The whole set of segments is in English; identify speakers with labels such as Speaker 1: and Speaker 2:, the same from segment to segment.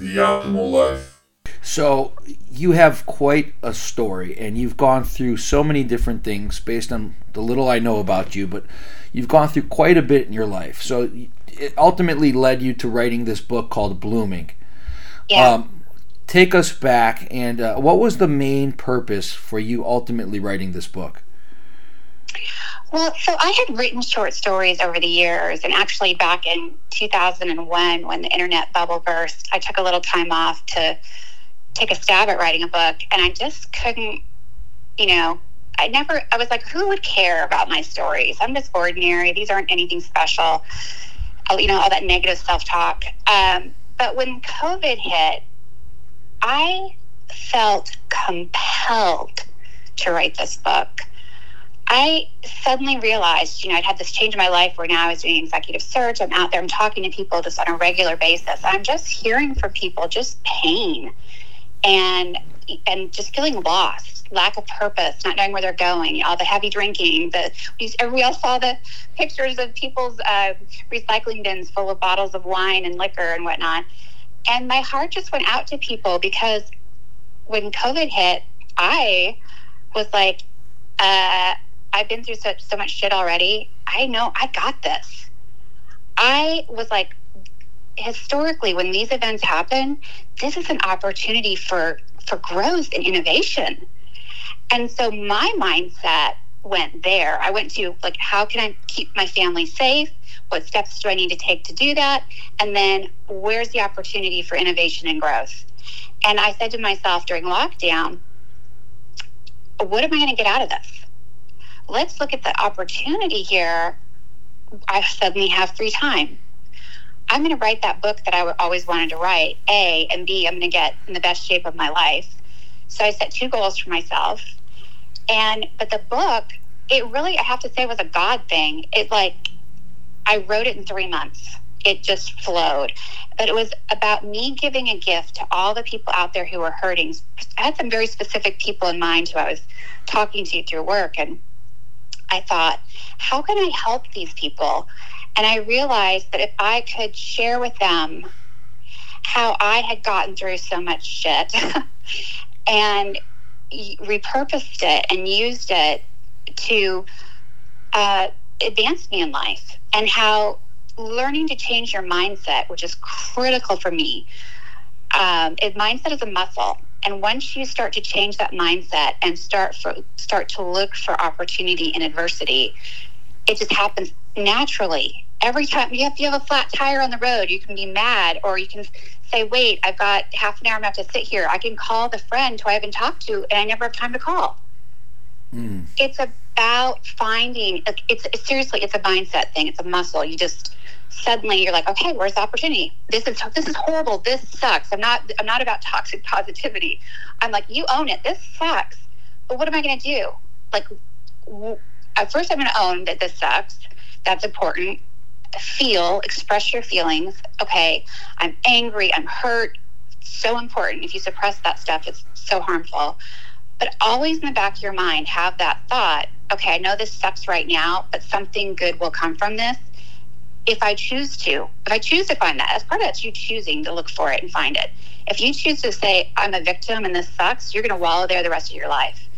Speaker 1: the optimal life.
Speaker 2: So you have quite a story, and you've gone through so many different things based on the little I know about you. But you've gone through quite a bit in your life. So it ultimately led you to writing this book called Blooming.
Speaker 3: Yeah.
Speaker 2: Um, take us back, and uh, what was the main purpose for you ultimately writing this book?
Speaker 3: Well, so I had written short stories over the years, and actually back in 2001, when the internet bubble burst, I took a little time off to take a stab at writing a book, and I just couldn't, you know, I never, I was like, who would care about my stories? I'm just ordinary. These aren't anything special. You know, all that negative self talk. Um, but when COVID hit, I felt compelled to write this book. I suddenly realized, you know, I'd had this change in my life where now I was doing executive search. I'm out there, I'm talking to people just on a regular basis. I'm just hearing from people just pain and and just feeling lost, lack of purpose, not knowing where they're going, all the heavy drinking. The we all saw the pictures of people's uh, recycling bins full of bottles of wine and liquor and whatnot. And my heart just went out to people because when COVID hit, I was like, uh, I've been through such so much shit already. I know I got this. I was like, historically, when these events happen, this is an opportunity for for growth and innovation. And so my mindset went there. I went to like, how can I keep my family safe? What steps do I need to take to do that? And then where's the opportunity for innovation and growth? And I said to myself during lockdown, what am I going to get out of this? Let's look at the opportunity here. I suddenly have free time. I'm going to write that book that I always wanted to write, A, and B, I'm going to get in the best shape of my life. So I set two goals for myself. And, but the book, it really, I have to say, was a God thing. It like, I wrote it in three months. It just flowed. But it was about me giving a gift to all the people out there who were hurting. I had some very specific people in mind who I was talking to through work. And I thought, how can I help these people? And I realized that if I could share with them how I had gotten through so much shit and repurposed it and used it to uh, advance me in life, and how learning to change your mindset, which is critical for me, um, it, mindset is a muscle. And once you start to change that mindset and start for, start to look for opportunity in adversity, it just happens naturally. Every time you have, you have a flat tire on the road, you can be mad, or you can say, "Wait, I've got half an hour. I'm going to have to sit here." I can call the friend who I haven't talked to, and I never have time to call. Mm. It's about finding. It's, it's seriously, it's a mindset thing. It's a muscle. You just suddenly you're like, okay, where's the opportunity? This is this is horrible. This sucks. I'm not I'm not about toxic positivity. I'm like, you own it. This sucks. But what am I going to do? Like, at first, I'm going to own that this sucks. That's important. Feel, express your feelings. Okay, I'm angry. I'm hurt. so important. If you suppress that stuff, it's so harmful. But always in the back of your mind, have that thought. Okay, I know this sucks right now, but something good will come from this if I choose to, if I choose to find that, as part of that's you choosing to look for it and find it. If you choose to say, I'm a victim and this sucks, you're going to wallow there the rest of your life.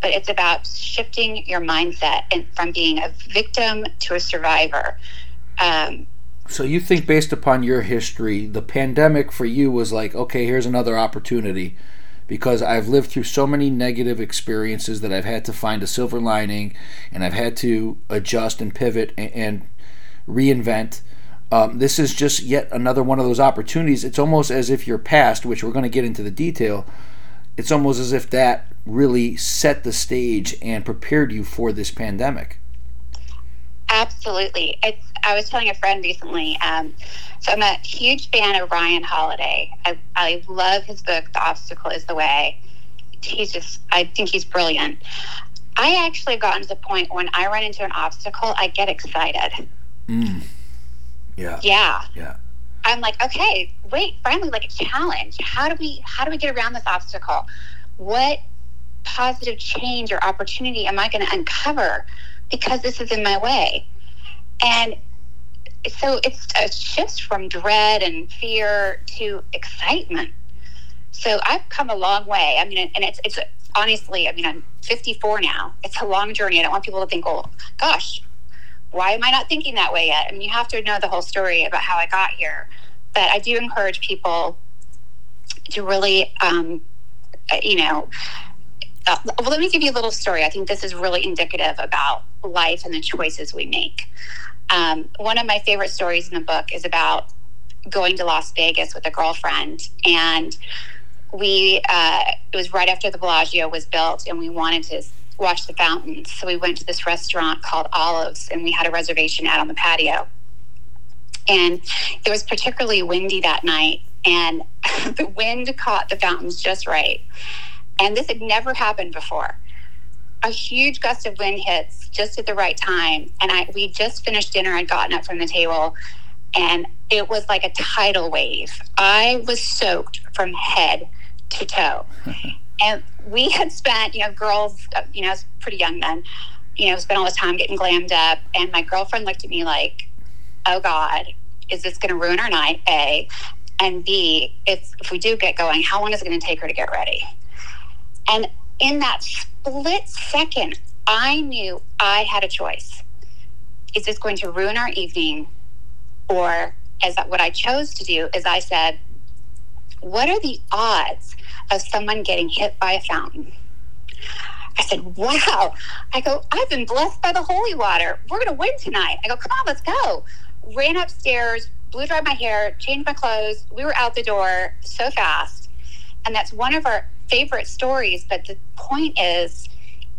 Speaker 3: But it's about shifting your mindset and from being a victim to a survivor. Um,
Speaker 2: so you think, based upon your history, the pandemic for you was like, okay, here's another opportunity because I've lived through so many negative experiences that I've had to find a silver lining and I've had to adjust and pivot and, reinvent. Um, this is just yet another one of those opportunities. It's almost as if your past, which we're going to get into the detail, it's almost as if that really set the stage and prepared you for this pandemic.
Speaker 3: Absolutely. It's, I was telling a friend recently, um, so I'm a huge fan of Ryan Holiday. I, I love his book, The Obstacle is the Way. He's just, I think he's brilliant. I actually have gotten to the point when I run into an obstacle, I get excited.
Speaker 2: Mm. Yeah.
Speaker 3: Yeah.
Speaker 2: Yeah.
Speaker 3: I'm like, okay, wait, finally, like a challenge. How do we how do we get around this obstacle? What positive change or opportunity am I going to uncover because this is in my way? And so it's a shift from dread and fear to excitement. So I've come a long way. I mean, and it's it's honestly, I mean, I'm 54 now. It's a long journey. I don't want people to think, oh, gosh, why am I not thinking that way yet? I mean, you have to know the whole story about how I got here. But I do encourage people to really, um, you know, uh, well, let me give you a little story. I think this is really indicative about life and the choices we make. Um, one of my favorite stories in the book is about going to Las Vegas with a girlfriend, and we uh, it was right after the Bellagio was built, and we wanted to watch the fountains. So we went to this restaurant called Olives, and we had a reservation out on the patio. And it was particularly windy that night, and the wind caught the fountains just right. And this had never happened before. A huge gust of wind hits just at the right time, and I we just finished dinner. I'd gotten up from the table, and it was like a tidal wave. I was soaked from head to toe. and we had spent, you know, girls, you know, pretty young men, you know, spent all the time getting glammed up. And my girlfriend looked at me like, oh God, is this going to ruin our night? A. And B, if, if we do get going, how long is it going to take her to get ready? And in that split second, I knew I had a choice. Is this going to ruin our evening? Or as what I chose to do is I said, what are the odds of someone getting hit by a fountain? I said, wow. I go, I've been blessed by the holy water. We're going to win tonight. I go, come on, let's go. Ran upstairs, blew dried my hair, changed my clothes. We were out the door so fast. And that's one of our favorite stories. But the point is,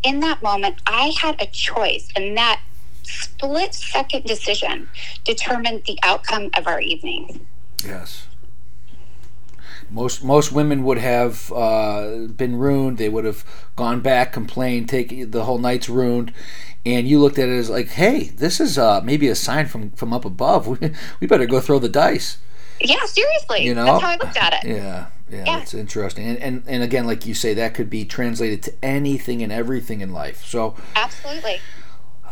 Speaker 3: in that moment, I had a choice. And that split second decision determined the outcome of our evening.
Speaker 2: Yes. Most most women would have uh, been ruined. They would have gone back, complained, take the whole night's ruined. And you looked at it as like, hey, this is uh, maybe a sign from from up above. We, we better go throw the dice.
Speaker 3: Yeah, seriously. You know, that's how I looked at it.
Speaker 2: Yeah, yeah, yeah. that's interesting. And, and and again, like you say, that could be translated to anything and everything in life. So
Speaker 3: absolutely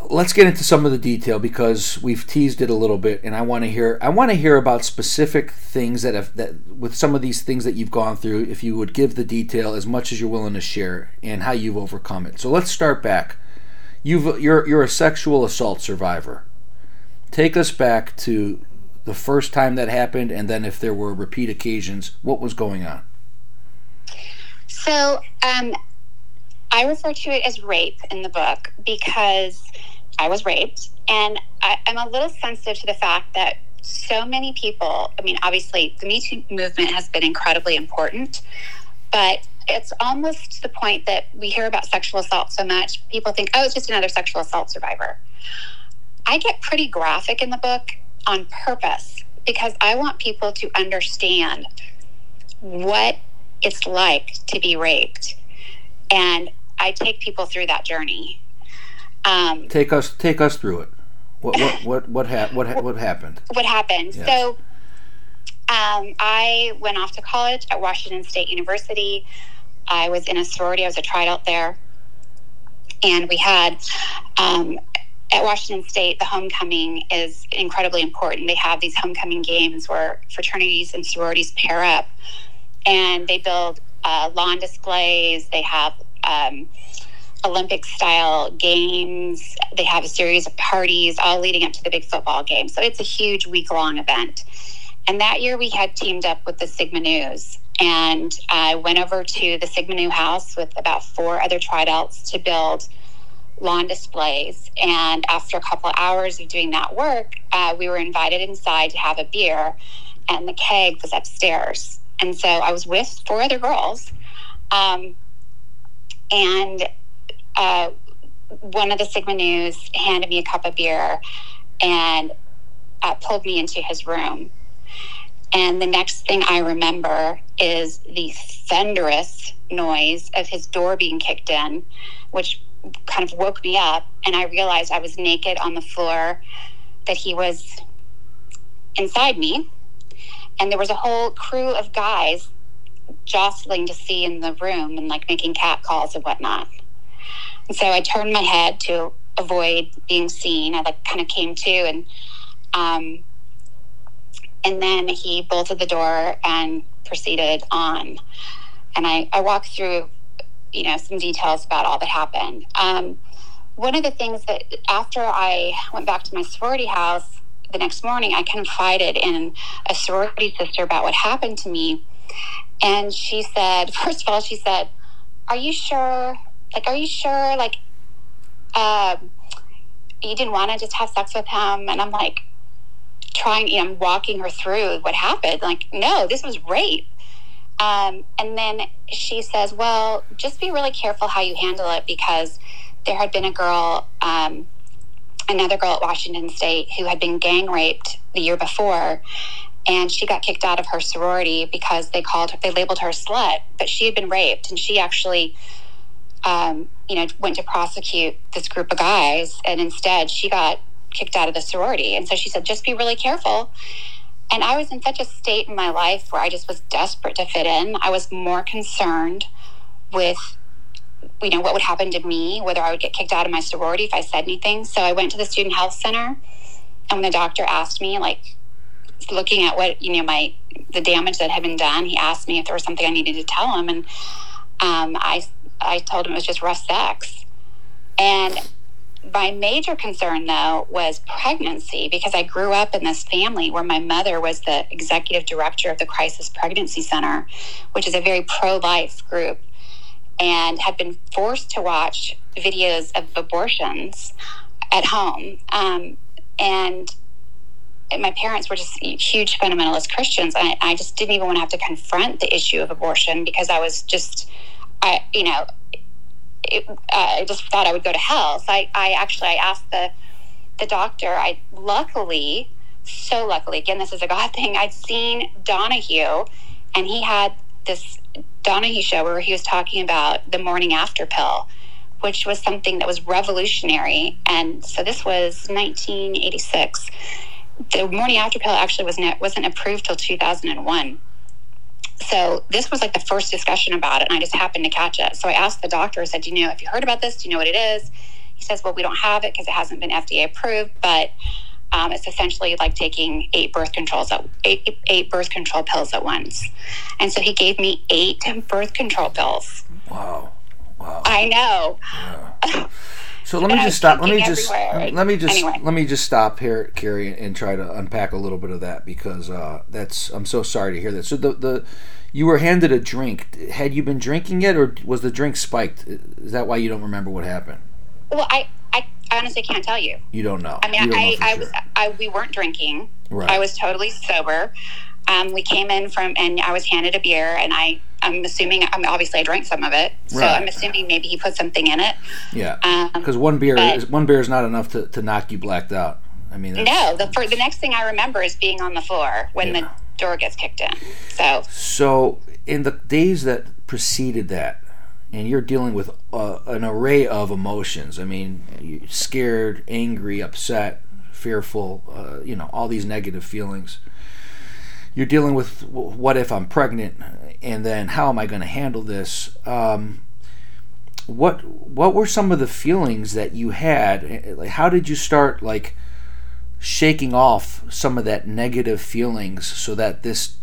Speaker 2: let's get into some of the detail because we've teased it a little bit and I want to hear I want to hear about specific things that have that with some of these things that you've gone through if you would give the detail as much as you're willing to share and how you've overcome it. So let's start back. You've you're you're a sexual assault survivor. Take us back to the first time that happened and then if there were repeat occasions, what was going on?
Speaker 3: So, um I refer to it as rape in the book because I was raped. And I, I'm a little sensitive to the fact that so many people, I mean, obviously, the Me Too movement has been incredibly important, but it's almost to the point that we hear about sexual assault so much, people think, oh, it's just another sexual assault survivor. I get pretty graphic in the book on purpose because I want people to understand what it's like to be raped. And I take people through that journey.
Speaker 2: Um, take us take us through it. What what what what, ha- what, ha- what happened?
Speaker 3: What happened? Yes. So, um, I went off to college at Washington State University. I was in a sorority. I was a Tri Delt there, and we had um, at Washington State the homecoming is incredibly important. They have these homecoming games where fraternities and sororities pair up, and they build uh, lawn displays. They have um, Olympic style games. They have a series of parties all leading up to the big football game. So it's a huge week long event. And that year we had teamed up with the Sigma Nus. And I went over to the Sigma Nu house with about four other Tri Delts to build lawn displays. And after a couple of hours of doing that work, uh, we were invited inside to have a beer, and the keg was upstairs. And so I was with four other girls. Um, and uh, one of the Sigma Nus handed me a cup of beer and uh, pulled me into his room. And the next thing I remember is the thunderous noise of his door being kicked in, which kind of woke me up. And I realized I was naked on the floor, that he was inside me. And there was a whole crew of guys jostling to see in the room and like making cat calls and whatnot. And so I turned my head to avoid being seen. I like kind of came to and Um, and then he bolted the door and proceeded on. And I, I walked through, you know, some details about all that happened. Um, one of the things that after I went back to my sorority house the next morning, I confided in a sorority sister about what happened to me. And she said, first of all, she said, Are you sure? Like, are you sure? Like, um, you didn't want to just have sex with him? And I'm like, trying, you know, walking her through what happened. Like, no, this was rape. Um, and then she says, well, just be really careful how you handle it because there had been a girl, um, another girl at Washington State who had been gang raped the year before. And she got kicked out of her sorority because they called her, they labeled her a slut, but she had been raped. And she actually, um, you know, went to prosecute this group of guys. And instead, she got kicked out of the sorority. And so she said, just be really careful. And I was in such a state in my life where I just was desperate to fit in. I was more concerned with, you know, what would happen to me, whether I would get kicked out of my sorority if I said anything. So I went to the student health center. And when the doctor asked me, like, looking at what, you know, my, the damage that had been done, he asked me if there was something I needed to tell him. And um, I, I told him it was just rough sex. And my major concern, though, was pregnancy because I grew up in this family where my mother was the executive director of the Crisis Pregnancy Center, which is a very pro life group, and had been forced to watch videos of abortions at home. Um, and my parents were just huge fundamentalist Christians. I, I just didn't even want to have to confront the issue of abortion because I was just, I, you know, it, uh, I just thought I would go to hell. So I, I actually I asked the the doctor. I luckily, so luckily, again, this is a God thing. I'd seen Donahue, and he had this Donahue show where he was talking about the morning after pill, which was something that was revolutionary. And so this was 1986. The morning after pill actually was not, wasn't approved till 2001 so this was like the first discussion about it, and I just happened to catch it. So I asked the doctor, I said, Do you know if you heard about this? Do you know what it is? He says, Well, we don't have it because it hasn't been FDA approved, but um, it's essentially like taking eight birth controls at, eight, eight birth control pills at once. And so he gave me eight birth control pills.
Speaker 2: Wow. Wow.
Speaker 3: I know.
Speaker 2: Yeah. So let me just stop. Let me just let me just anyway. let me just stop here, Carrie, and try to unpack a little bit of that because uh, that's. I'm so sorry to hear that. So the the you were handed a drink. Had you been drinking it, or was the drink spiked? Is that why you don't remember what happened?
Speaker 3: Well, I I honestly can't tell you.
Speaker 2: You don't know.
Speaker 3: I mean,
Speaker 2: don't
Speaker 3: I I, sure. was I we weren't drinking. Right. I was totally sober. Um, we came in from, and I was handed a beer, and I I'm assuming, I'm obviously I drank some of it, so right. I'm assuming maybe he put something in it.
Speaker 2: Yeah, because um, one beer is one beer is not enough to, to knock you blacked out. I mean,
Speaker 3: no. The for, the next thing I remember is being on the floor when yeah. the door gets kicked in. So,
Speaker 2: so in the days that preceded that, and you're dealing with uh, an array of emotions. I mean, scared, angry, upset, fearful. Uh, you know, all these negative feelings you're dealing with what if I'm pregnant, and then how am I going to handle this? Um, what what were some of the feelings that you had? Like, how did you start like shaking off some of that negative feelings so that this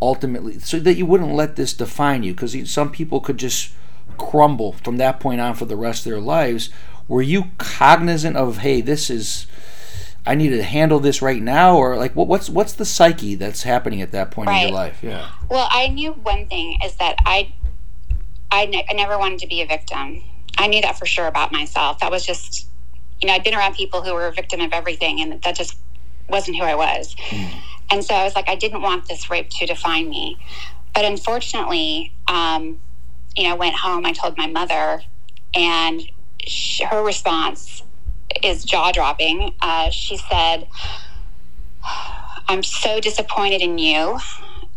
Speaker 2: ultimately so that you wouldn't let this define you? Because some people could just crumble from that point on for the rest of their lives. Were you cognizant of hey, this is I need to handle this right now, or like what, what's what's the psyche that's happening at that point right. in your life? Yeah.
Speaker 3: Well, I knew one thing is that I, I, ne- I never wanted to be a victim. I knew that for sure about myself. That was just, you know, I'd been around people who were a victim of everything, and that just wasn't who I was. Mm. And so I was like, I didn't want this rape to define me. But unfortunately, um, you know, I went home. I told my mother, and she, her response is jaw dropping. Uh, she said, I'm so disappointed in you.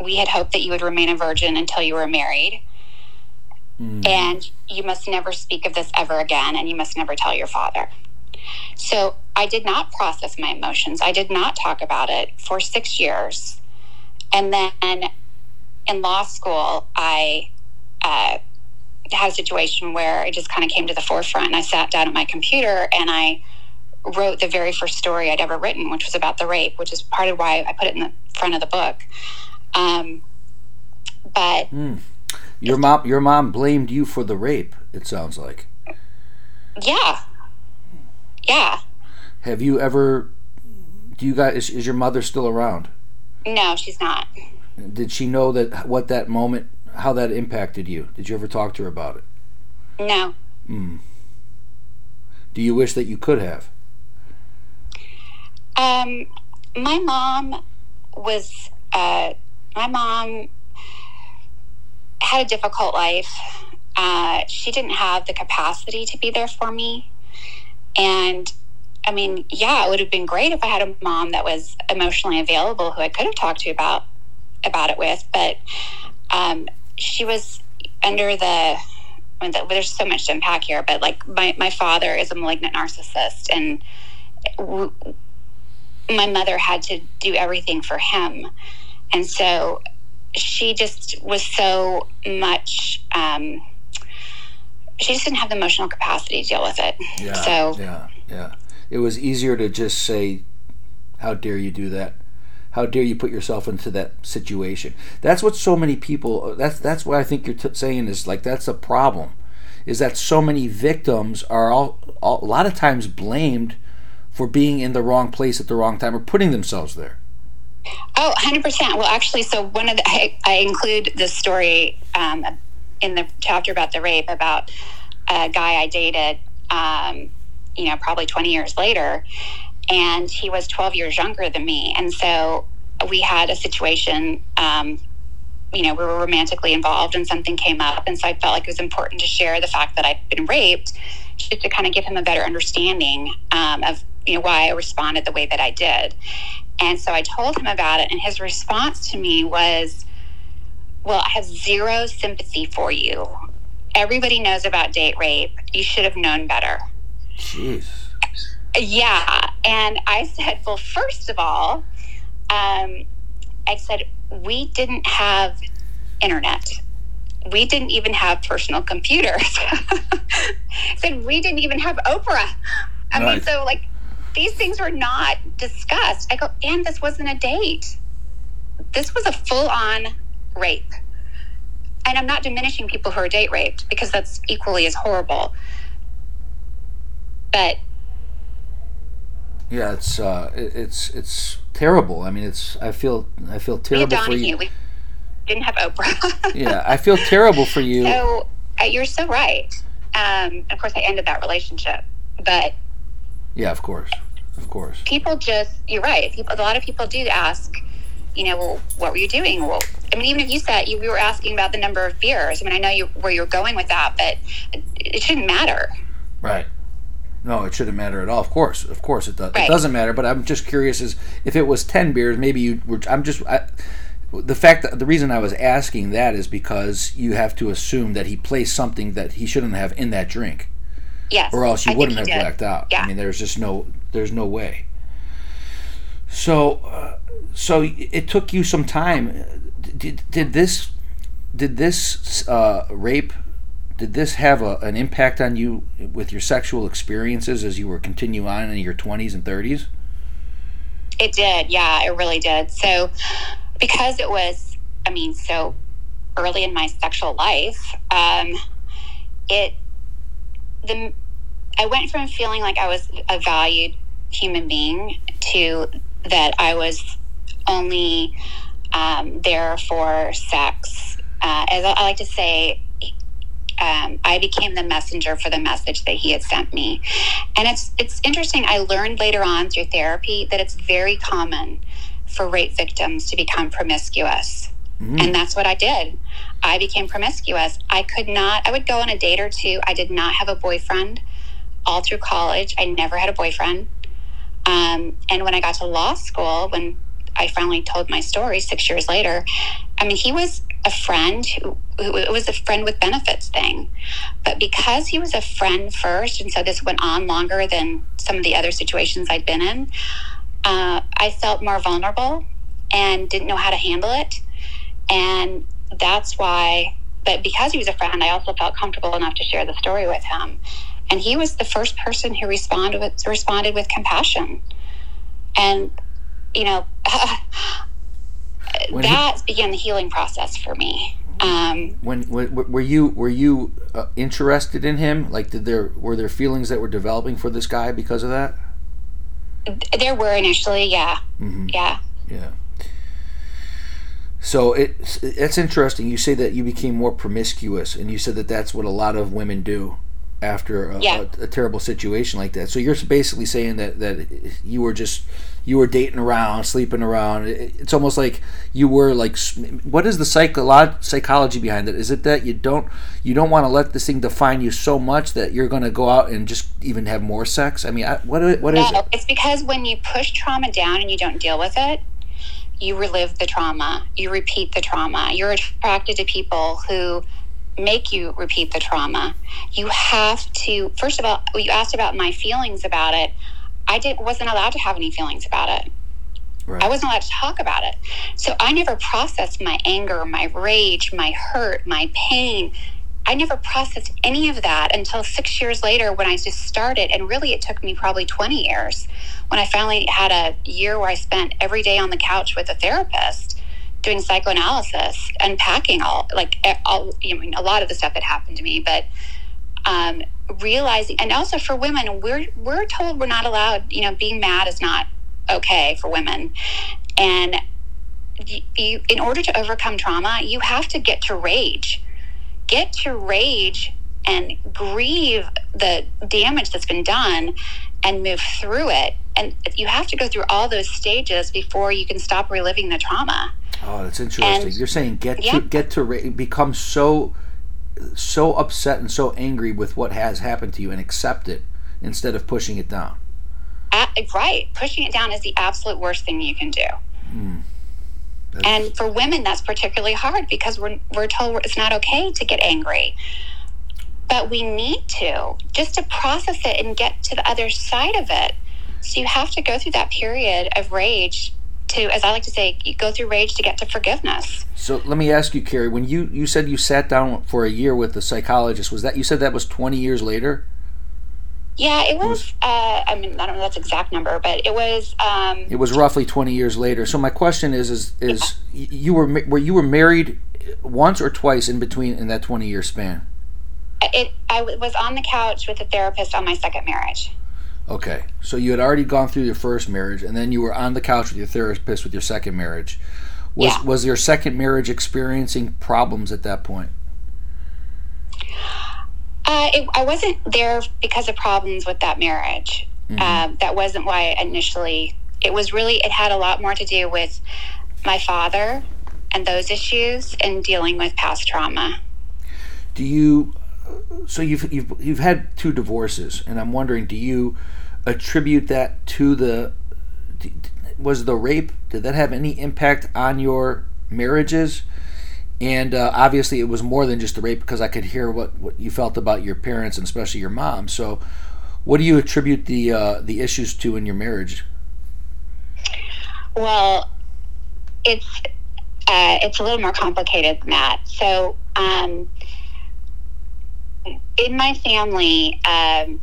Speaker 3: We had hoped that you would remain a virgin until you were married. Mm. And you must never speak of this ever again, and you must never tell your father. So I did not process my emotions. I did not talk about it for six years. And then in law school, I uh, had a situation where it just kind of came to the forefront and I sat down at my computer and I wrote the very first story I'd ever written, which was about the rape, which is part of why I put it in the front of the book. Um, but
Speaker 2: mm. your mom, your mom blamed you for the rape. It sounds like.
Speaker 3: Yeah. Yeah.
Speaker 2: Have you ever? Do you guys? Is, is your mother still around?
Speaker 3: No, she's not.
Speaker 2: Did she know that what that moment, how that impacted you? Did you ever talk to her about it?
Speaker 3: No.
Speaker 2: Hmm. Do you wish that you could have?
Speaker 3: Um, my mom was. Uh, my mom had a difficult life. Uh, she didn't have the capacity to be there for me, and I mean, yeah, it would have been great if I had a mom that was emotionally available who I could have talked to about about it with. But um, she was under the, I mean, there's so much to unpack here. But like my my father is a malignant narcissist, and w- my mother had to do everything for him, and so she just was so much. Um, she just didn't have the emotional capacity to deal with it.
Speaker 2: Yeah,
Speaker 3: so
Speaker 2: yeah, yeah it was easier to just say, "How dare you do that? How dare you put yourself into that situation?" That's what so many people. That's that's what I think you're t- saying is like that's a problem, is that so many victims are all, all a lot of times blamed for being in the wrong place at the wrong time or putting themselves there.
Speaker 3: Oh, 100%. Well, actually, so one of the, I, I include this story um, in the chapter about the rape about a guy I dated um, you know, probably 20 years later. And he was 12 years younger than me. And so we had a situation, um, you know, we were romantically involved and something came up. And so I felt like it was important to share the fact that I'd been raped just to kind of give him a better understanding um, of, you know, why I responded the way that I did. And so I told him about it. And his response to me was, well, I have zero sympathy for you. Everybody knows about date rape. You should have known better.
Speaker 2: Jeez.
Speaker 3: Yeah. And I said, well, first of all, um, I said, we didn't have internet. We didn't even have personal computers. I said, we didn't even have Oprah. I right. mean, so like these things were not discussed. I go, and this wasn't a date. This was a full on rape. And I'm not diminishing people who are date raped because that's equally as horrible but
Speaker 2: yeah, it's uh, it's it's terrible. I mean, it's I feel I feel terrible for you.
Speaker 3: We didn't have Oprah.
Speaker 2: yeah, I feel terrible for you.
Speaker 3: So uh, you're so right. Um, of course, I ended that relationship, but
Speaker 2: yeah, of course, of course.
Speaker 3: People just you're right. People, a lot of people do ask. You know, well, what were you doing? Well, I mean, even if you said you, you were asking about the number of beers. I mean, I know you where you're going with that, but it, it shouldn't matter.
Speaker 2: Right. No, it shouldn't matter at all. Of course, of course, it does. Right. It doesn't matter. But I'm just curious: is if it was ten beers, maybe you were. I'm just. I, the fact that the reason I was asking that is because you have to assume that he placed something that he shouldn't have in that drink.
Speaker 3: Yes.
Speaker 2: Or else you
Speaker 3: I
Speaker 2: wouldn't have
Speaker 3: did.
Speaker 2: blacked out.
Speaker 3: Yeah.
Speaker 2: I mean, there's just no. There's no way. So, uh, so it took you some time. Did, did this, did this uh, rape did this have a, an impact on you with your sexual experiences as you were continue on in your 20s and 30s
Speaker 3: it did yeah it really did. So because it was i mean so early in my sexual life um, it the i went from feeling like i was a valued human being to that i was only um, there for sex. Uh, as I like to say um, I became the messenger for the message that he had sent me. And it's it's interesting. I learned later on through therapy that it's very common for rape victims to become promiscuous. Mm-hmm. And that's what I did. I became promiscuous. I could not, I would go on a date or two. I did not have a boyfriend all through college. I never had a boyfriend. Um, and when I got to law school, when I finally told my story six years later, I mean, he was a friend who, who it was a friend with benefits thing. But because he was a friend first, and so this went on longer than some of the other situations I'd been in, uh, I felt more vulnerable and didn't know how to handle it. And that's why, but because he was a friend, I also felt comfortable enough to share the story with him. and he was the first person who responded with responded with compassion and you know that he, began the healing process for me. Um,
Speaker 2: when, when were you were you uh, interested in him? Like did there were there feelings that were developing for this guy because of that?
Speaker 3: There were initially yeah.
Speaker 2: Mm-hmm.
Speaker 3: yeah.
Speaker 2: Yeah. So it it's interesting. You say that you became more promiscuous, and you said that that's what a lot of women do after a,
Speaker 3: yeah.
Speaker 2: a, a, terrible situation like that. So you're basically saying that that you were just you were dating around, sleeping around. It's almost like you were like. What is the psycholo- psychology behind it? Is it that you don't you don't want to let this thing define you so much that you're going to go out and just even have more sex? I mean, I, what what
Speaker 3: no,
Speaker 2: it?
Speaker 3: It's because when you push trauma down and you don't deal with it, you relive the trauma, you repeat the trauma. You're attracted to people who make you repeat the trauma. You have to, first of all, you asked about my feelings about it. I did, wasn't allowed to have any feelings about it. Right. I wasn't allowed to talk about it. So I never processed my anger, my rage, my hurt, my pain. I never processed any of that until six years later when I just started. And really, it took me probably 20 years when I finally had a year where I spent every day on the couch with a therapist doing psychoanalysis, unpacking all, like, all, I mean, a lot of the stuff that happened to me, but um, realizing, and also for women, we're, we're told we're not allowed, you know, being mad is not okay for women. And you, in order to overcome trauma, you have to get to rage get to rage and grieve the damage that's been done and move through it. And you have to go through all those stages before you can stop reliving the trauma.
Speaker 2: Oh, that's interesting. And, You're saying get yeah. to get to become so so upset and so angry with what has happened to you and accept it instead of pushing it down.
Speaker 3: Uh, right, pushing it down is the absolute worst thing you can do. Mm. And for women, that's particularly hard because we're, we're told it's not okay to get angry. But we need to just to process it and get to the other side of it. So you have to go through that period of rage to, as I like to say, you go through rage to get to forgiveness.
Speaker 2: So let me ask you, Carrie, when you, you said you sat down for a year with the psychologist, was that, you said that was 20 years later?
Speaker 3: Yeah, it was. Uh, I mean, I don't know that's exact number, but it was. Um,
Speaker 2: it was roughly twenty years later. So my question is: is is yeah. you were were you were married once or twice in between in that twenty year span?
Speaker 3: It. I was on the couch with a therapist on my second marriage.
Speaker 2: Okay, so you had already gone through your first marriage, and then you were on the couch with your therapist with your second marriage. Was
Speaker 3: yeah.
Speaker 2: was your second marriage experiencing problems at that point?
Speaker 3: Uh, it, I wasn't there because of problems with that marriage. Mm-hmm. Uh, that wasn't why initially. It was really. It had a lot more to do with my father and those issues and dealing with past trauma.
Speaker 2: Do you? So you've you've you've had two divorces, and I'm wondering, do you attribute that to the? Was the rape? Did that have any impact on your marriages? and uh, obviously it was more than just the rape because I could hear what, what you felt about your parents and especially your mom. So, what do you attribute the uh, the issues to in your marriage?
Speaker 3: Well, it's uh, it's a little more complicated than that. So, um, in my family, um,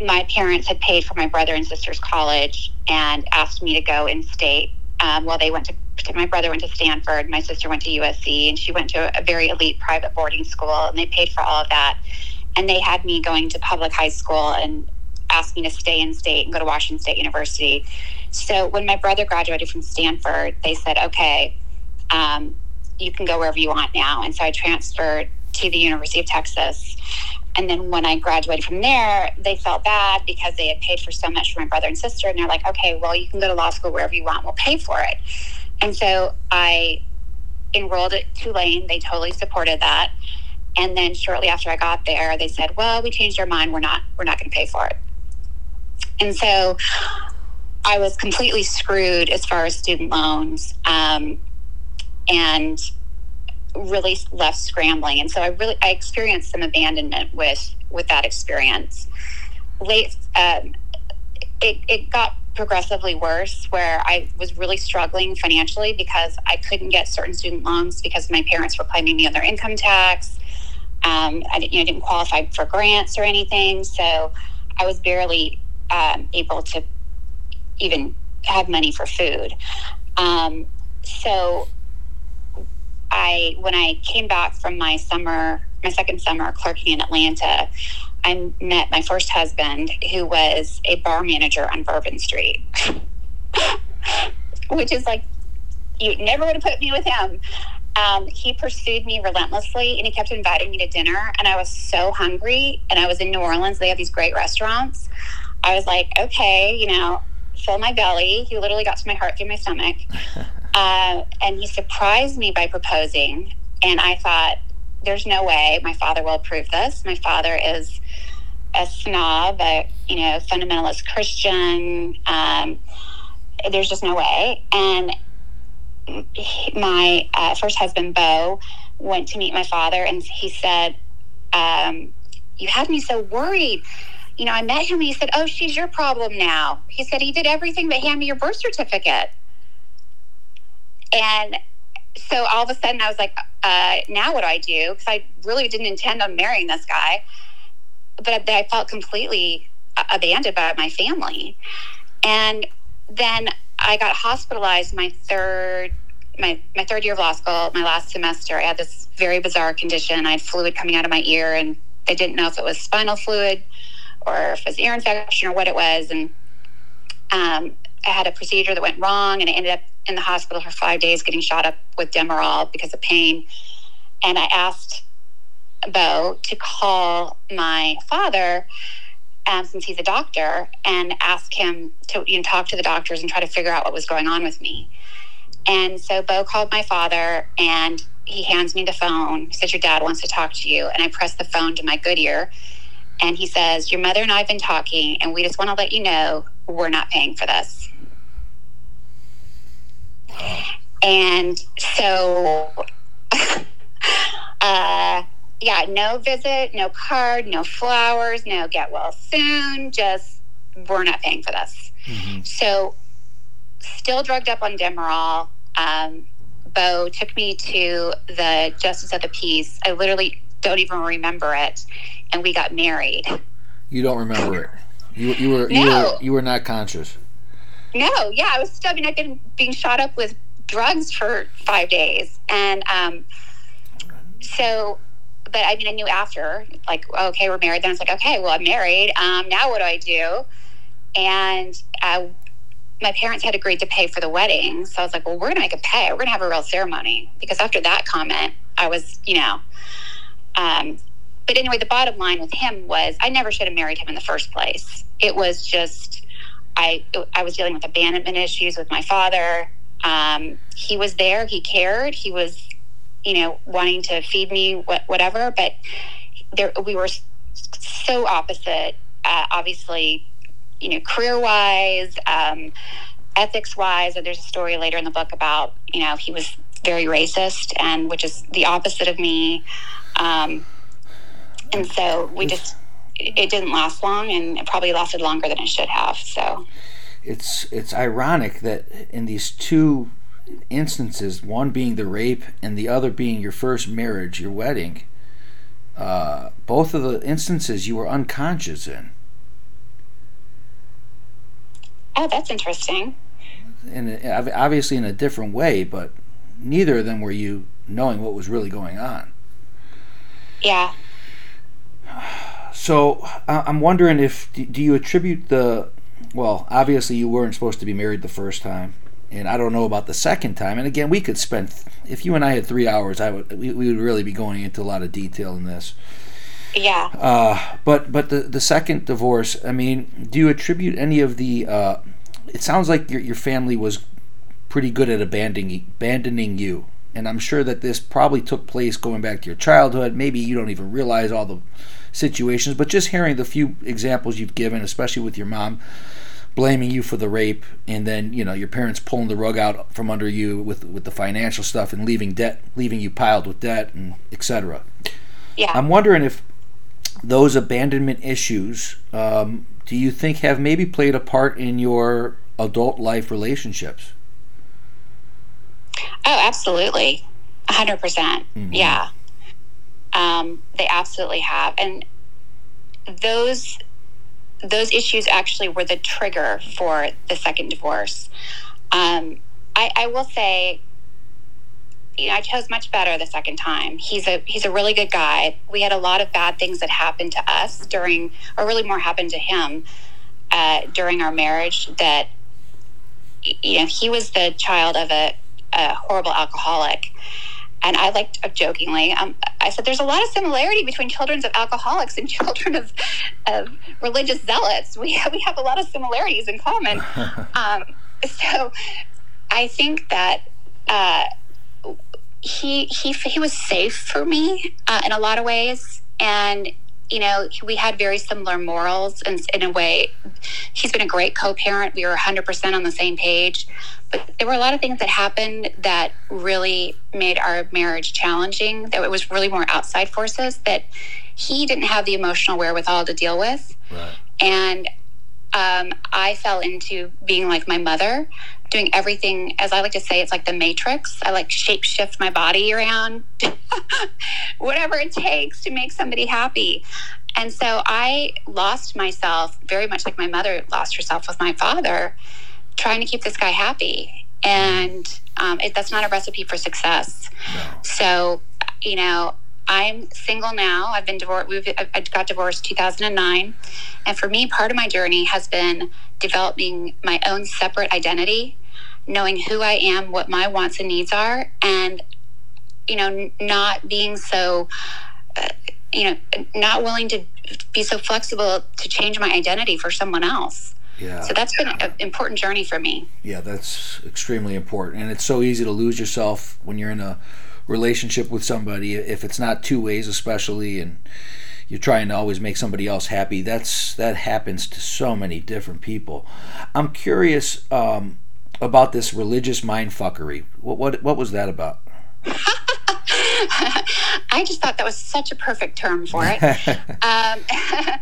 Speaker 3: my parents had paid for my brother and sister's college and asked me to go in state um, while they went to my brother went to Stanford, my sister went to USC, and she went to a very elite private boarding school, and they paid for all of that. And they had me going to public high school and asked me to stay in state and go to Washington State University. So when my brother graduated from Stanford, they said, okay, um, you can go wherever you want now. And so I transferred to the University of Texas. And then when I graduated from there, they felt bad because they had paid for so much for my brother and sister. And they're like, okay, well, you can go to law school wherever you want. We'll pay for it. And so I enrolled at Tulane. They totally supported that. And then shortly after I got there, they said, "Well, we changed our mind. We're not. We're not going to pay for it." And so I was completely screwed as far as student loans, um, and really left scrambling. And so I really I experienced some abandonment with with that experience. Late, um, it it got progressively worse where I was really struggling financially because I couldn't get certain student loans because my parents were claiming me on their income tax. Um, I you know, didn't qualify for grants or anything, so I was barely um, able to even have money for food. Um, so I, when I came back from my summer, my second summer clerking in Atlanta, I met my first husband, who was a bar manager on Bourbon Street, which is like you never would have put me with him. Um, he pursued me relentlessly and he kept inviting me to dinner. And I was so hungry. And I was in New Orleans. They have these great restaurants. I was like, okay, you know, fill my belly. He literally got to my heart through my stomach. uh, and he surprised me by proposing. And I thought, there's no way my father will approve this. My father is a snob, a you know fundamentalist Christian. Um, there's just no way. And my uh, first husband, Bo, went to meet my father, and he said, um, "You had me so worried." You know, I met him, and he said, "Oh, she's your problem now." He said he did everything but hand me your birth certificate. And so all of a sudden, I was like, uh, "Now what do I do?" Because I really didn't intend on marrying this guy, but I felt completely abandoned by my family. And then I got hospitalized my third my, my third year of law school, my last semester. I had this very bizarre condition. I had fluid coming out of my ear, and they didn't know if it was spinal fluid or if it was ear infection or what it was. And um, I had a procedure that went wrong, and I ended up in the hospital for five days getting shot up with Demerol because of pain. And I asked Bo to call my father um, since he's a doctor, and ask him to you know, talk to the doctors and try to figure out what was going on with me. And so Bo called my father, and he hands me the phone. Says, Your dad wants to talk to you. And I press the phone to my good ear, and he says, Your mother and I have been talking, and we just want to let you know we're not paying for this. And so, uh, yeah, no visit, no card, no flowers, no get well soon. Just we're not paying for this. Mm-hmm. So, still drugged up on Demerol. Um, Bo took me to the Justice of the Peace. I literally don't even remember it, and we got married.
Speaker 2: You don't remember it. You, you were you no. were you were not conscious.
Speaker 3: No, yeah, I was mean, I've been being shot up with drugs for five days, and um, so but I mean, I knew after, like, okay, we're married. Then I was like, okay, well, I'm married. Um, now what do I do? And uh, my parents had agreed to pay for the wedding. So I was like, well, we're to make a pay. We're to have a real ceremony. Because after that comment, I was, you know. Um, but anyway, the bottom line with him was I never should have married him in the first place. It was just, I, I was dealing with abandonment issues with my father. Um, he was there, he cared, he was you know, wanting to feed me whatever. But there, we were so opposite. Uh, obviously, you know, career wise, um, ethics wise. There's a story later in the book about you know he was very racist, and which is the opposite of me. Um, and so we just it didn't last long, and it probably lasted longer than it should have. So
Speaker 2: it's it's ironic that in these two instances, one being the rape and the other being your first marriage, your wedding, uh, both of the instances you were unconscious in.
Speaker 3: Oh, that's interesting.
Speaker 2: And obviously in a different way, but neither of them were you knowing what was really going on.
Speaker 3: Yeah.
Speaker 2: So I'm wondering if do you attribute the well, obviously you weren't supposed to be married the first time and I don't know about the second time. And again, we could spend if you and I had three hours, I would we, we would really be going into a lot of detail in this.
Speaker 3: Yeah.
Speaker 2: Uh, but but the the second divorce, I mean, do you attribute any of the? Uh, it sounds like your your family was pretty good at abandoning abandoning you, and I'm sure that this probably took place going back to your childhood. Maybe you don't even realize all the situations, but just hearing the few examples you've given, especially with your mom blaming you for the rape and then you know your parents pulling the rug out from under you with with the financial stuff and leaving debt leaving you piled with debt and etc
Speaker 3: yeah.
Speaker 2: I'm wondering if those abandonment issues um, do you think have maybe played a part in your adult life relationships?
Speaker 3: Oh absolutely. 100%. Mm-hmm. yeah Um, they absolutely have, and those those issues actually were the trigger for the second divorce. Um, I, I will say, you know, I chose much better the second time. He's a he's a really good guy. We had a lot of bad things that happened to us during, or really more happened to him uh, during our marriage. That you know, he was the child of a, a horrible alcoholic, and I liked uh, jokingly. Um, I said, "There's a lot of similarity between children of alcoholics and children of, of religious zealots. We have, we have a lot of similarities in common." um, so, I think that uh, he he he was safe for me uh, in a lot of ways, and you know we had very similar morals, and in a way, he's been a great co-parent. We were 100 percent on the same page, but there were a lot of things that happened that really made our marriage challenging. That it was really more outside forces that he didn't have the emotional wherewithal to deal with, right. and um, I fell into being like my mother, doing everything, as I like to say, it's like the matrix. I like shape shift my body around, whatever it takes to make somebody happy. And so I lost myself very much like my mother lost herself with my father, trying to keep this guy happy. And um, it, that's not a recipe for success. No. So, you know, I'm single now. I've been divorced. We've, I got divorced 2009. And for me, part of my journey has been developing my own separate identity, knowing who I am, what my wants and needs are, and, you know, not being so, uh, you know, not willing to be so flexible to change my identity for someone else. Yeah. So that's been an important journey for me.
Speaker 2: Yeah, that's extremely important. And it's so easy to lose yourself when you're in a relationship with somebody if it's not two ways especially and you're trying to always make somebody else happy that's that happens to so many different people. I'm curious um, about this religious mind fuckery. What what, what was that about?
Speaker 3: I just thought that was such a perfect term for it. Um,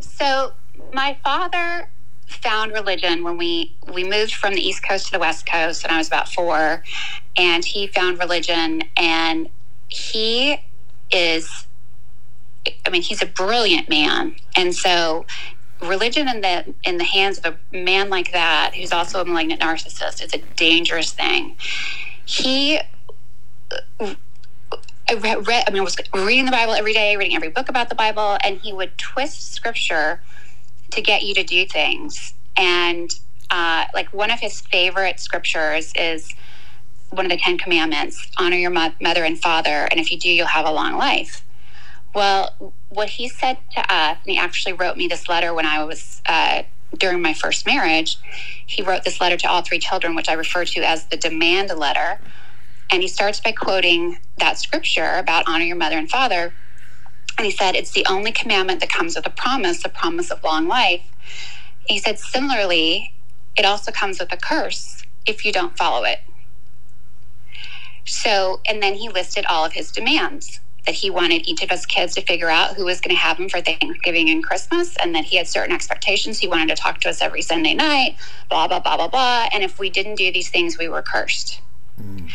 Speaker 3: so my father found religion when we we moved from the east coast to the west coast and i was about four and he found religion and he is i mean he's a brilliant man. And so religion in the in the hands of a man like that who's also a malignant narcissist is a dangerous thing. He uh, I read, read, I mean, I was reading the Bible every day, reading every book about the Bible, and he would twist scripture to get you to do things. And uh, like one of his favorite scriptures is one of the Ten Commandments honor your mother and father, and if you do, you'll have a long life. Well, what he said to us, and he actually wrote me this letter when I was uh, during my first marriage. He wrote this letter to all three children, which I refer to as the demand letter. And he starts by quoting that scripture about honor your mother and father. And he said, It's the only commandment that comes with a promise, a promise of long life. he said, Similarly, it also comes with a curse if you don't follow it. So, and then he listed all of his demands that he wanted each of us kids to figure out who was going to have him for Thanksgiving and Christmas, and that he had certain expectations. He wanted to talk to us every Sunday night, blah, blah, blah, blah, blah. And if we didn't do these things, we were cursed. Mm.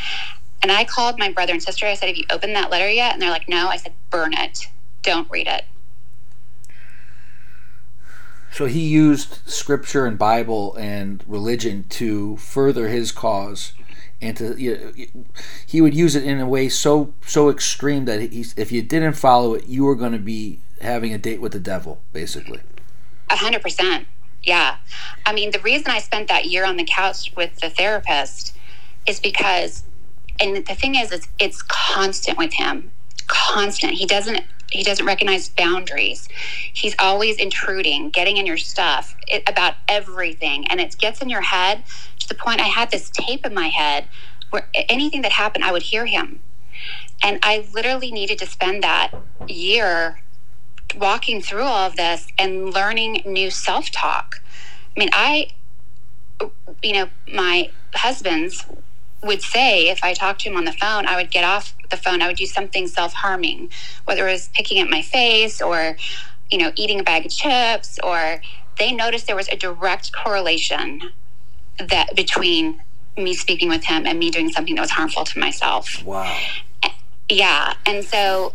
Speaker 3: And I called my brother and sister. I said, Have you opened that letter yet? And they're like, No. I said, Burn it don't read it.
Speaker 2: So he used scripture and Bible and religion to further his cause, and to you know, he would use it in a way so so extreme that he, if you didn't follow it, you were going to be having a date with the devil, basically.
Speaker 3: A hundred percent, yeah. I mean, the reason I spent that year on the couch with the therapist is because, and the thing is, it's it's constant with him, constant. He doesn't he doesn't recognize boundaries. He's always intruding, getting in your stuff it, about everything. And it gets in your head to the point I had this tape in my head where anything that happened, I would hear him. And I literally needed to spend that year walking through all of this and learning new self talk. I mean, I, you know, my husband's would say if I talked to him on the phone, I would get off the phone. I would do something self harming, whether it was picking at my face or, you know, eating a bag of chips, or they noticed there was a direct correlation that between me speaking with him and me doing something that was harmful to myself.
Speaker 2: Wow.
Speaker 3: Yeah. And so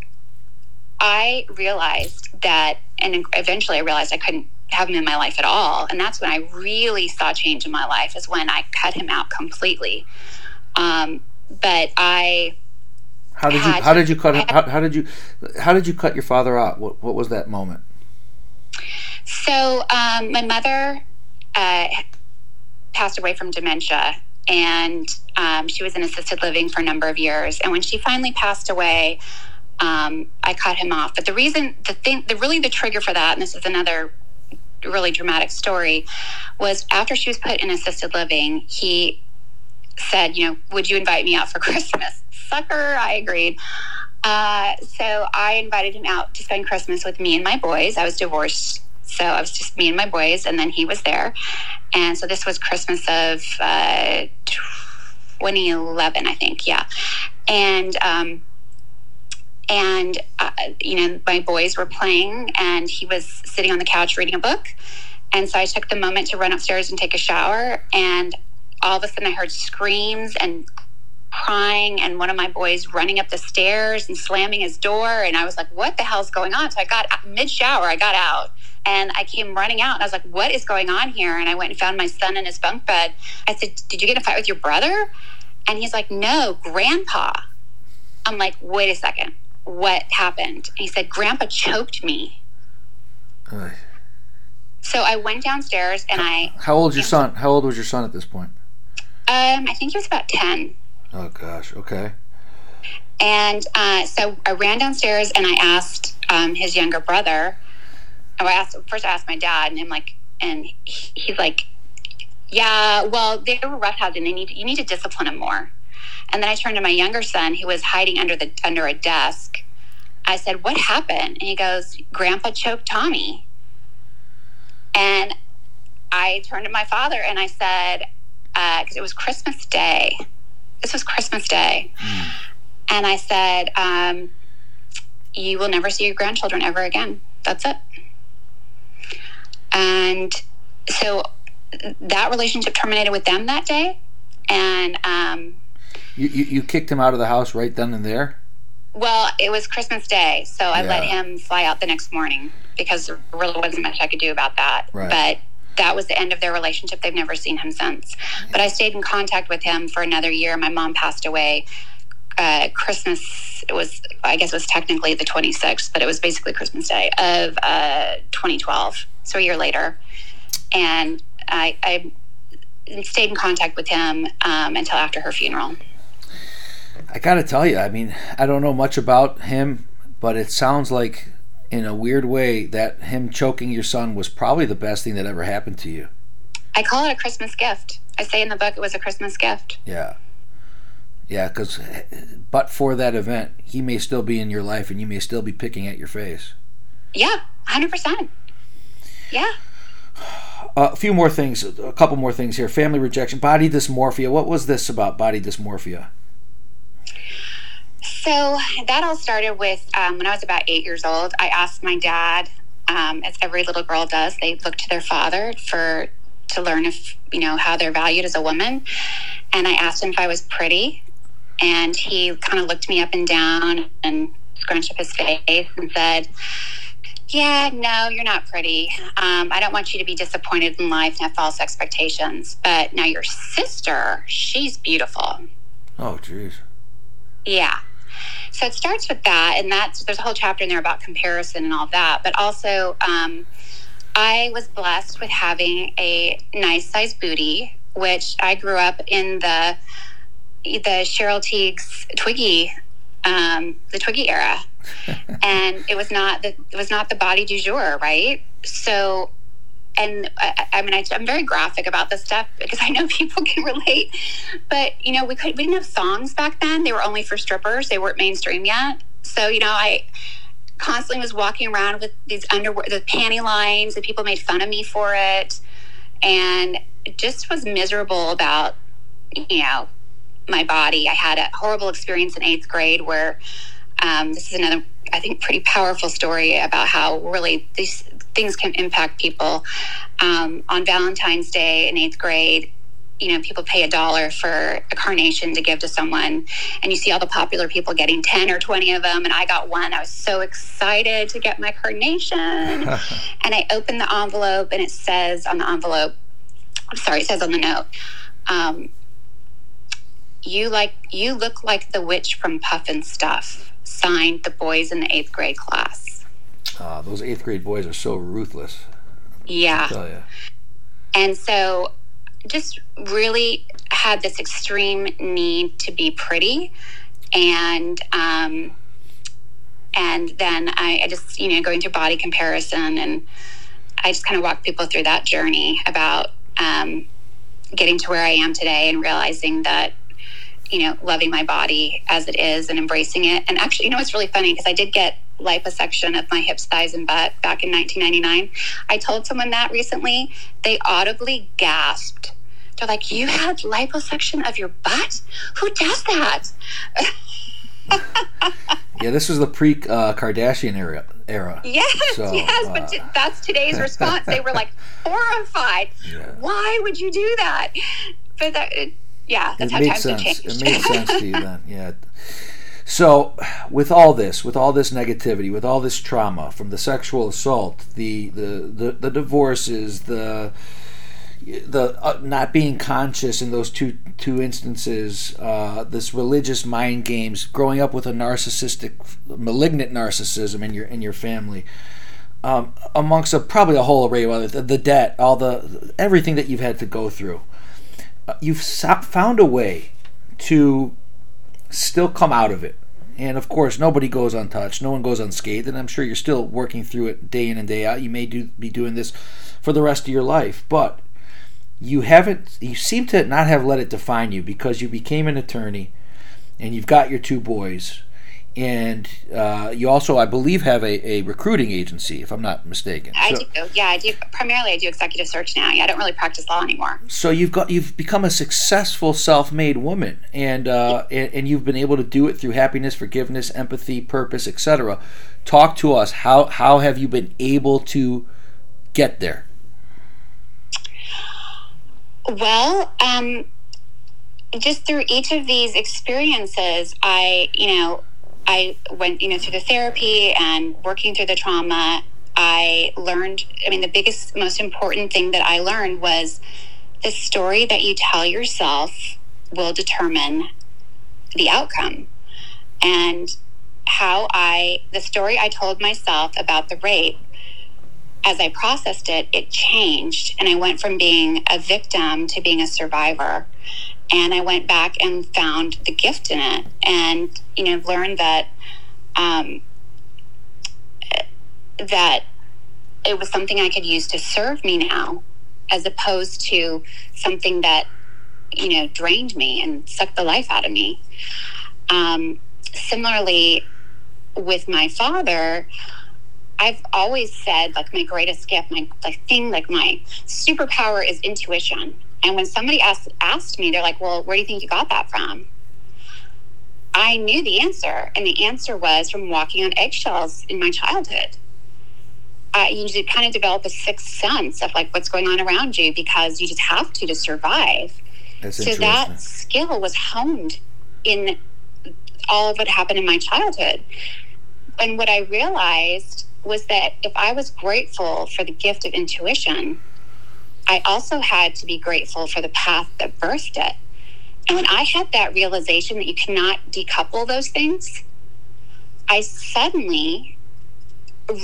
Speaker 3: I realized that, and eventually I realized I couldn't have him in my life at all. And that's when I really saw change in my life, is when I cut him out completely. Um, but I.
Speaker 2: How did you? How did you cut? How, how did you? How did you cut your father out? What What was that moment?
Speaker 3: So um, my mother uh, passed away from dementia, and um, she was in assisted living for a number of years. And when she finally passed away, um, I cut him off. But the reason, the thing, the really the trigger for that, and this is another really dramatic story, was after she was put in assisted living, he said, you know, would you invite me out for Christmas? Sucker, I agreed. Uh, so I invited him out to spend Christmas with me and my boys. I was divorced, so I was just me and my boys, and then he was there. And so this was Christmas of uh, 2011, I think, yeah. And um, and uh, you know my boys were playing and he was sitting on the couch reading a book and so i took the moment to run upstairs and take a shower and all of a sudden i heard screams and crying and one of my boys running up the stairs and slamming his door and i was like what the hell's going on so i got mid shower i got out and i came running out and i was like what is going on here and i went and found my son in his bunk bed i said did you get a fight with your brother and he's like no grandpa i'm like wait a second what happened. and he said, Grandpa choked me. So I went downstairs and I.
Speaker 2: How old your son? How old was your son at this point?
Speaker 3: Um, I think he was about 10.
Speaker 2: Oh, gosh. Okay.
Speaker 3: And uh, so I ran downstairs and I asked um, his younger brother. I asked first. I asked my dad, and I'm like, and he, he's like, "Yeah, well, they were roughhousing. They need you need to discipline him more." And then I turned to my younger son who was hiding under the under a desk. I said, "What happened?" And he goes, "Grandpa choked Tommy." And I turned to my father and I said, because uh, it was Christmas Day. This was Christmas Day. Mm. And I said, um, You will never see your grandchildren ever again. That's it. And so that relationship terminated with them that day. And um,
Speaker 2: you, you, you kicked him out of the house right then and there?
Speaker 3: Well, it was Christmas Day, so I yeah. let him fly out the next morning because there really wasn't much I could do about that. Right. But that was the end of their relationship. They've never seen him since. But I stayed in contact with him for another year. My mom passed away. Uh, Christmas was I guess it was technically the 26th, but it was basically Christmas Day of uh, 2012. So a year later, and I, I stayed in contact with him um, until after her funeral.
Speaker 2: I gotta tell you, I mean, I don't know much about him, but it sounds like, in a weird way, that him choking your son was probably the best thing that ever happened to you.
Speaker 3: I call it a Christmas gift. I say in the book it was a Christmas gift.
Speaker 2: Yeah. Yeah, because, but for that event, he may still be in your life and you may still be picking at your face.
Speaker 3: Yeah, 100%. Yeah.
Speaker 2: Uh, a few more things, a couple more things here. Family rejection, body dysmorphia. What was this about body dysmorphia?
Speaker 3: So that all started with um, when I was about eight years old. I asked my dad, um, as every little girl does, they look to their father for to learn if you know how they're valued as a woman. And I asked him if I was pretty, and he kind of looked me up and down and scrunched up his face and said, "Yeah, no, you're not pretty. Um, I don't want you to be disappointed in life and have false expectations. But now your sister, she's beautiful."
Speaker 2: Oh, jeez.
Speaker 3: Yeah. So it starts with that, and that's there's a whole chapter in there about comparison and all that. But also, um, I was blessed with having a nice sized booty, which I grew up in the the Cheryl Tiegs Twiggy, um, the Twiggy era, and it was not the it was not the body du jour, right? So and I, I mean, I, am very graphic about this stuff because I know people can relate. But you know, we could we didn't have songs back then; they were only for strippers. They weren't mainstream yet. So you know, I constantly was walking around with these underwear, the panty lines, and people made fun of me for it, and just was miserable about you know my body. I had a horrible experience in eighth grade where um, this is another I think, pretty powerful story about how really these things can impact people. Um, on Valentine's Day in eighth grade, you know, people pay a dollar for a carnation to give to someone, and you see all the popular people getting 10 or 20 of them, and I got one. I was so excited to get my carnation. and I opened the envelope, and it says on the envelope, I'm sorry, it says on the note, um, you like you look like the witch from Pufnstuf. Signed the boys in the eighth grade class.
Speaker 2: Uh, those eighth grade boys are so ruthless.
Speaker 3: Yeah. And so just really had this extreme need to be pretty and um, and then I, I, just you know going through body comparison and i just kind of walked people through that journey about um, getting to where i am today and realizing that you know loving my body as it is and embracing it and actually you know it's really funny because i did get liposuction of my hips thighs and butt back in 1999 i told someone that recently they audibly gasped they're like, You had liposuction of your butt? Who does that?
Speaker 2: yeah, this was the pre uh, Kardashian era. Era.
Speaker 3: Yes, so, yes, uh, but t- that's today's response. They were like horrified. Yeah. Why would you do that? But that, yeah, that's it how made times
Speaker 2: sense.
Speaker 3: have changed.
Speaker 2: It made sense to you then, yeah. So, with all this, with all this negativity, with all this trauma from the sexual assault, the the the, the divorces, the the uh, not being conscious in those two two instances, uh, this religious mind games, growing up with a narcissistic, malignant narcissism in your in your family, um, amongst a, probably a whole array of other the, the debt, all the everything that you've had to go through, you've found a way to still come out of it. And of course, nobody goes untouched. No one goes unscathed. And I'm sure you're still working through it day in and day out. You may do, be doing this for the rest of your life. But you haven't you seem to not have let it define you because you became an attorney and you've got your two boys and uh, you also i believe have a, a recruiting agency if i'm not mistaken.
Speaker 3: I so, do. Yeah i do. Primarily i do executive search now. Yeah i don't really practice law anymore.
Speaker 2: So you've got you've become a successful self-made woman. And uh, and, and you've been able to do it through happiness forgiveness empathy purpose etc talk to us. How how have you been able to get there?
Speaker 3: Well, um, just through each of these experiences, I, you know, I went, you know, through the therapy and working through the trauma. I learned, I mean, the biggest, most important thing that I learned was the story that you tell yourself will determine the outcome. And how I, the story I told myself about the rape as I processed it, it changed. And I went from being a victim to being a survivor. And I went back and found the gift in it and, you know, learned that, um, that it was something I could use to serve me now, as opposed to something that, you know, drained me and sucked the life out of me. Um, similarly, with my father, I've always said like my greatest gift, my like thing, like my superpower is intuition. And when somebody asked asked me, they're like, "Well, where do you think you got that from?" I knew the answer, and the answer was from walking on eggshells in my childhood. Uh, you kind of develop a sixth sense of like what's going on around you because you just have to to survive. That's so that skill was honed in all of what happened in my childhood. And what I realized was that if I was grateful for the gift of intuition, I also had to be grateful for the path that birthed it. And when I had that realization that you cannot decouple those things, I suddenly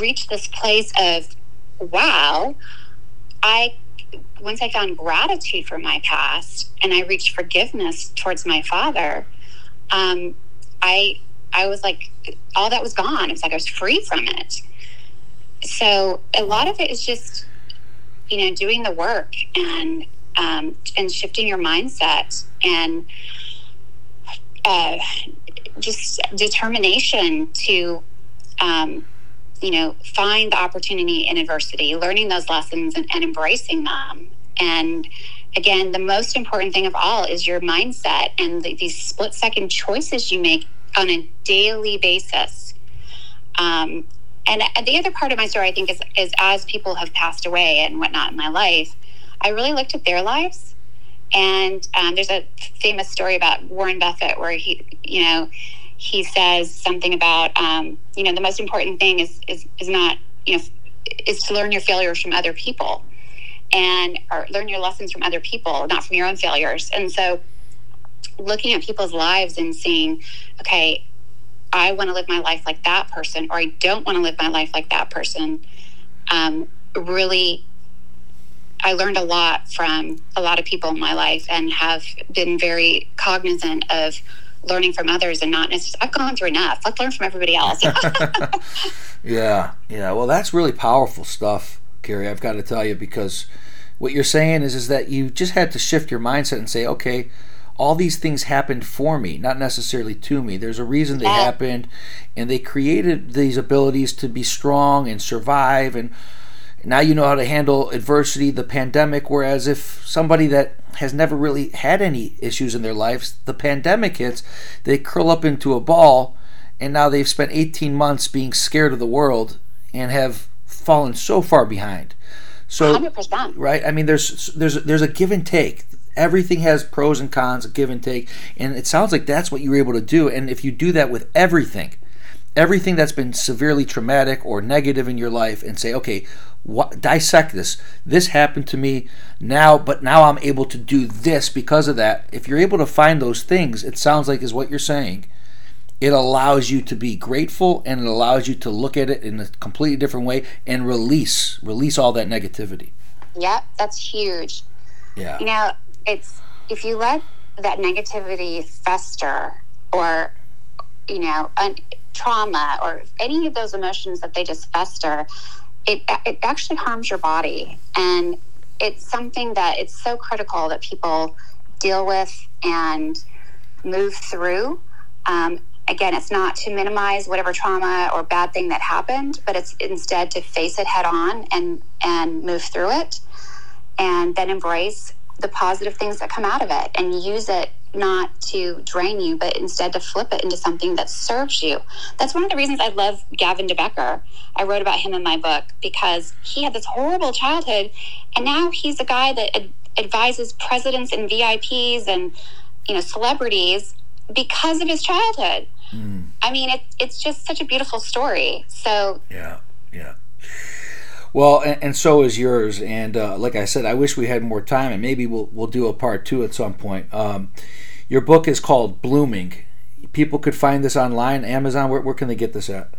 Speaker 3: reached this place of, wow, I once I found gratitude for my past and I reached forgiveness towards my father, um, I I was like all that was gone. It was like I was free from it so a lot of it is just you know doing the work and um, and shifting your mindset and uh, just determination to um, you know find the opportunity in adversity learning those lessons and, and embracing them. And again the most important thing of all is your mindset and the, these split second choices you make on a daily basis. Um, and the other part of my story, I think, is, is as people have passed away and whatnot in my life, I really looked at their lives And um, there's a famous story about Warren Buffett where he, you know, he says something about, um, you know, the most important thing is, is, is not, you know, is to learn your failures from other people and or learn your lessons from other people, not from your own failures. And so looking at people's lives and seeing, okay, I want to live my life like that person, or I don't want to live my life like that person, um, really I learned a lot from a lot of people in my life and have been very cognizant of learning from others and not necessarily, I've gone through enough. Let's learn from everybody else.
Speaker 2: yeah, yeah. Well, that's really powerful stuff, Carrie. I've got to tell you because what you're saying is is that you just had to shift your mindset and say, okay, all these things happened for me, not necessarily to me. There's a reason they yeah. happened, and they created these abilities to be strong and survive and now you know how to handle adversity, the pandemic. Whereas if somebody that has never really had any issues in their lives, the pandemic hits, they curl up into a ball, and now they've spent 18 months being scared of the world and have fallen so far behind. So,
Speaker 3: 100%.
Speaker 2: right? I mean, there's there's there's a give and take. Everything has pros and cons, give and take, and it sounds like that's what you were able to do. And if you do that with everything, everything that's been severely traumatic or negative in your life, and say, okay, what, dissect this. This happened to me now, but now I'm able to do this because of that. If you're able to find those things, it sounds like is what you're saying. It allows you to be grateful and it allows you to look at it in a completely different way and release release all that negativity.
Speaker 3: Yep, that's huge.
Speaker 2: Yeah.
Speaker 3: You know, it's if you let that negativity fester or you know, un- trauma or any of those emotions that they just fester, it, it actually harms your body. And it's something that it's so critical that people deal with and move through. Um, again, it's not to minimize whatever trauma or bad thing that happened, but it's instead to face it head on and, and move through it and then embrace the positive things that come out of it and use it not to drain you, but instead to flip it into something that serves you. That's one of the reasons I love Gavin de Becker. I wrote about him in my book because he had this horrible childhood, and now he's a guy that ad- advises presidents and VIPs and you know celebrities because of his childhood. Mm. I mean, it, it's just such a beautiful story. So
Speaker 2: yeah, yeah. Well, and, and, so is yours. And uh, like I said, I wish we had more time, and maybe we'll we'll do a part two at some point. Um, your book is called Blooming. People could find this online, Amazon. Where, where can they get this at?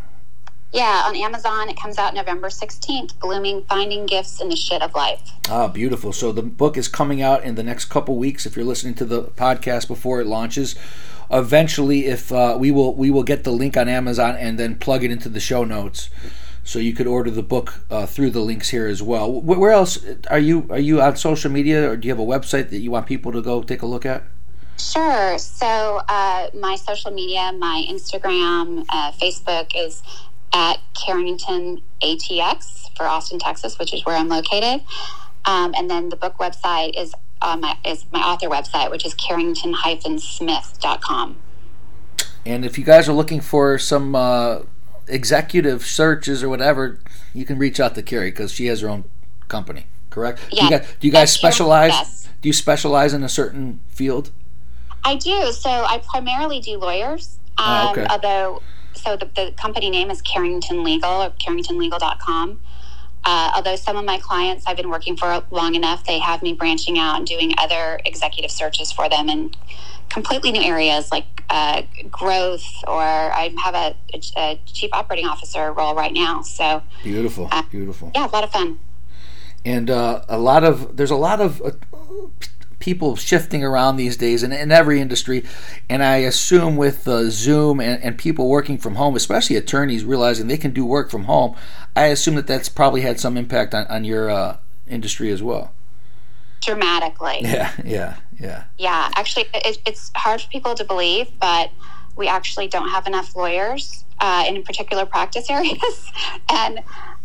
Speaker 3: Yeah, on Amazon. It comes out November 16th. Blooming Finding Gifts in the Shit of Life.
Speaker 2: Ah, beautiful. So the book is coming out in the next couple weeks if you're listening to the podcast before it launches. Eventually, if uh, we will we will get the link on Amazon and then plug it into the show notes so you could order the book uh, through the links here as well. Where else are you? Are you on social media, or do you have a website that you want people to go take a look at?
Speaker 3: Sure. So uh, my social media, my Instagram, uh, Facebook is at Carrington ATX for Austin, Texas, which is where I'm located. Um, and then the book website is on my is my author website, which is carrington-smith.com.
Speaker 2: And if you guys are looking for some uh, executive searches or whatever, you can reach out to Carrie because she has her own company. Correct?
Speaker 3: Yeah.
Speaker 2: Do you guys, do you guys specialize? Yes. Do you specialize in a certain field?
Speaker 3: I do. So I primarily do lawyers.
Speaker 2: Ah, um, oh, okay.
Speaker 3: Although, so the, the company name is Carrington Legal or carringtonlegal.com. Uh, although some of my clients I've been working for long enough, they have me branching out and doing other executive searches for them in completely new areas like uh, growth, or I have a, a, chief operating officer role right now. So
Speaker 2: beautiful, uh, beautiful.
Speaker 3: Yeah, a lot of fun.
Speaker 2: And uh, a lot of there's a lot of uh, people shifting around these days in, in every industry. And I assume with uh, Zoom and, and people working from home, especially attorneys realizing they can do work from home, I assume that that's probably had some impact on, on your uh, industry as well.
Speaker 3: Dramatically.
Speaker 2: Yeah, yeah, yeah.
Speaker 3: Yeah, actually, it, it's hard for people to believe, but we actually don't have enough lawyers uh, in particular practice areas. and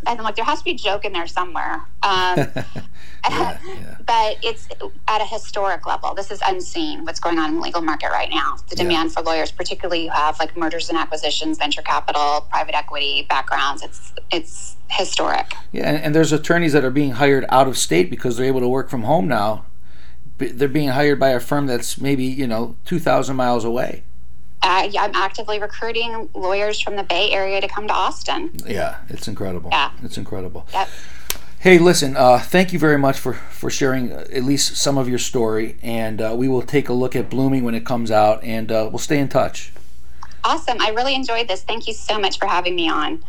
Speaker 3: and I'm like, there has to be a joke in there somewhere. Um, yeah, yeah. But it's at a historic level. This is unseen what's going on in the legal market right now. The demand yeah. for lawyers, particularly who have like mergers and acquisitions, venture capital, private equity backgrounds, it's it's historic.
Speaker 2: Yeah, and, and there's attorneys that are being hired out of state because they're able to work from home now they're being hired by a firm that's maybe you know two thousand miles away.
Speaker 3: Uh, yeah, I'm actively recruiting lawyers from the Bay Area to come to Austin.
Speaker 2: Yeah, it's incredible.
Speaker 3: Yeah,
Speaker 2: it's incredible.
Speaker 3: Yep.
Speaker 2: Hey, listen. Uh, thank you very much for for sharing uh, at least some of your story, and uh, we will take a look at Blooming when it comes out, and uh, we'll stay in touch.
Speaker 3: Awesome. I really enjoyed this. Thank you so much for having me on.